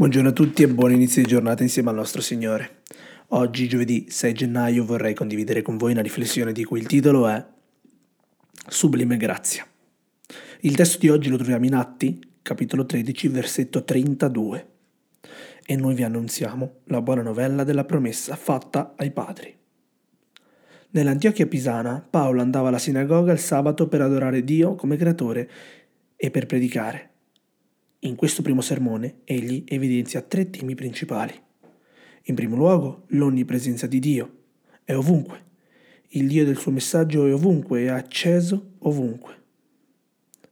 Buongiorno a tutti e buon inizio di giornata insieme al nostro Signore. Oggi, giovedì 6 gennaio, vorrei condividere con voi una riflessione di cui il titolo è Sublime Grazia. Il testo di oggi lo troviamo in Atti, capitolo 13, versetto 32. E noi vi annunziamo la buona novella della promessa fatta ai padri. Nell'Antiochia pisana, Paolo andava alla sinagoga il sabato per adorare Dio come creatore e per predicare. In questo primo sermone egli evidenzia tre temi principali. In primo luogo, l'onnipresenza di Dio. È ovunque. Il Dio del suo messaggio è ovunque, è acceso ovunque.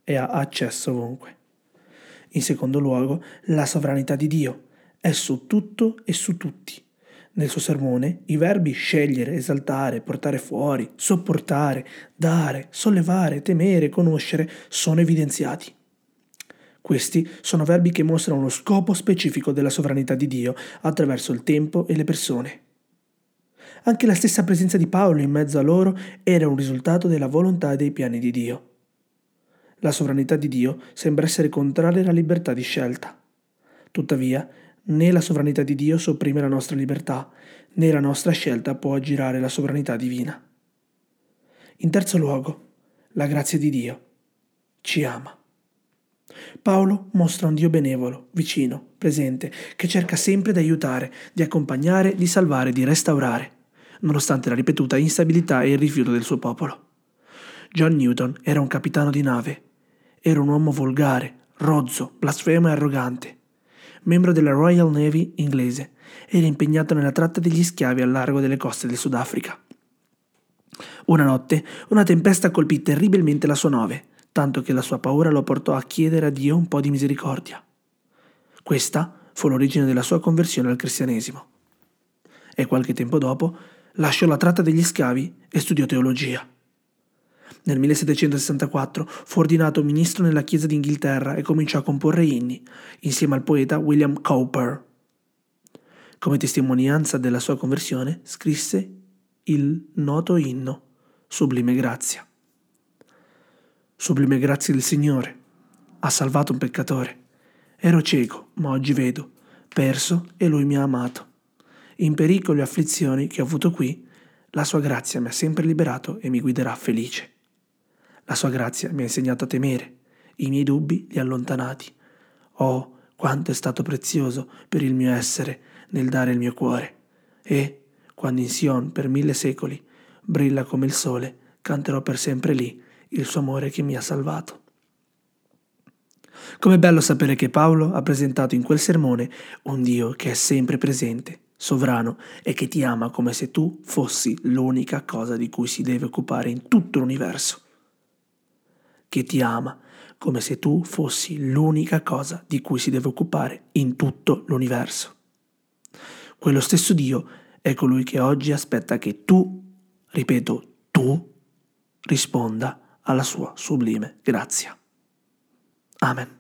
E ha accesso ovunque. In secondo luogo, la sovranità di Dio. È su tutto e su tutti. Nel suo sermone i verbi scegliere, esaltare, portare fuori, sopportare, dare, sollevare, temere, conoscere sono evidenziati. Questi sono verbi che mostrano lo scopo specifico della sovranità di Dio attraverso il tempo e le persone. Anche la stessa presenza di Paolo in mezzo a loro era un risultato della volontà e dei piani di Dio. La sovranità di Dio sembra essere contraria alla libertà di scelta. Tuttavia, né la sovranità di Dio sopprime la nostra libertà, né la nostra scelta può aggirare la sovranità divina. In terzo luogo, la grazia di Dio ci ama. Paolo mostra un Dio benevolo, vicino, presente, che cerca sempre di aiutare, di accompagnare, di salvare, di restaurare, nonostante la ripetuta instabilità e il rifiuto del suo popolo. John Newton era un capitano di nave. Era un uomo volgare, rozzo, blasfemo e arrogante. Membro della Royal Navy inglese, era impegnato nella tratta degli schiavi al largo delle coste del Sudafrica. Una notte una tempesta colpì terribilmente la sua nave tanto che la sua paura lo portò a chiedere a Dio un po' di misericordia. Questa fu l'origine della sua conversione al cristianesimo. E qualche tempo dopo lasciò la tratta degli schiavi e studiò teologia. Nel 1764 fu ordinato ministro nella Chiesa d'Inghilterra e cominciò a comporre inni, insieme al poeta William Cowper. Come testimonianza della sua conversione scrisse il noto inno Sublime Grazia. Sublime grazie del Signore. Ha salvato un peccatore. Ero cieco, ma oggi vedo. Perso e Lui mi ha amato. In pericolo e afflizioni che ho avuto qui, la sua grazia mi ha sempre liberato e mi guiderà felice. La sua grazia mi ha insegnato a temere, i miei dubbi li ha allontanati. Oh, quanto è stato prezioso per il mio essere nel dare il mio cuore. E, quando in Sion per mille secoli brilla come il sole, canterò per sempre lì il suo amore che mi ha salvato. Com'è bello sapere che Paolo ha presentato in quel sermone un Dio che è sempre presente, sovrano e che ti ama come se tu fossi l'unica cosa di cui si deve occupare in tutto l'universo. Che ti ama come se tu fossi l'unica cosa di cui si deve occupare in tutto l'universo. Quello stesso Dio è colui che oggi aspetta che tu, ripeto, tu, risponda alla sua sublime grazia. Amen.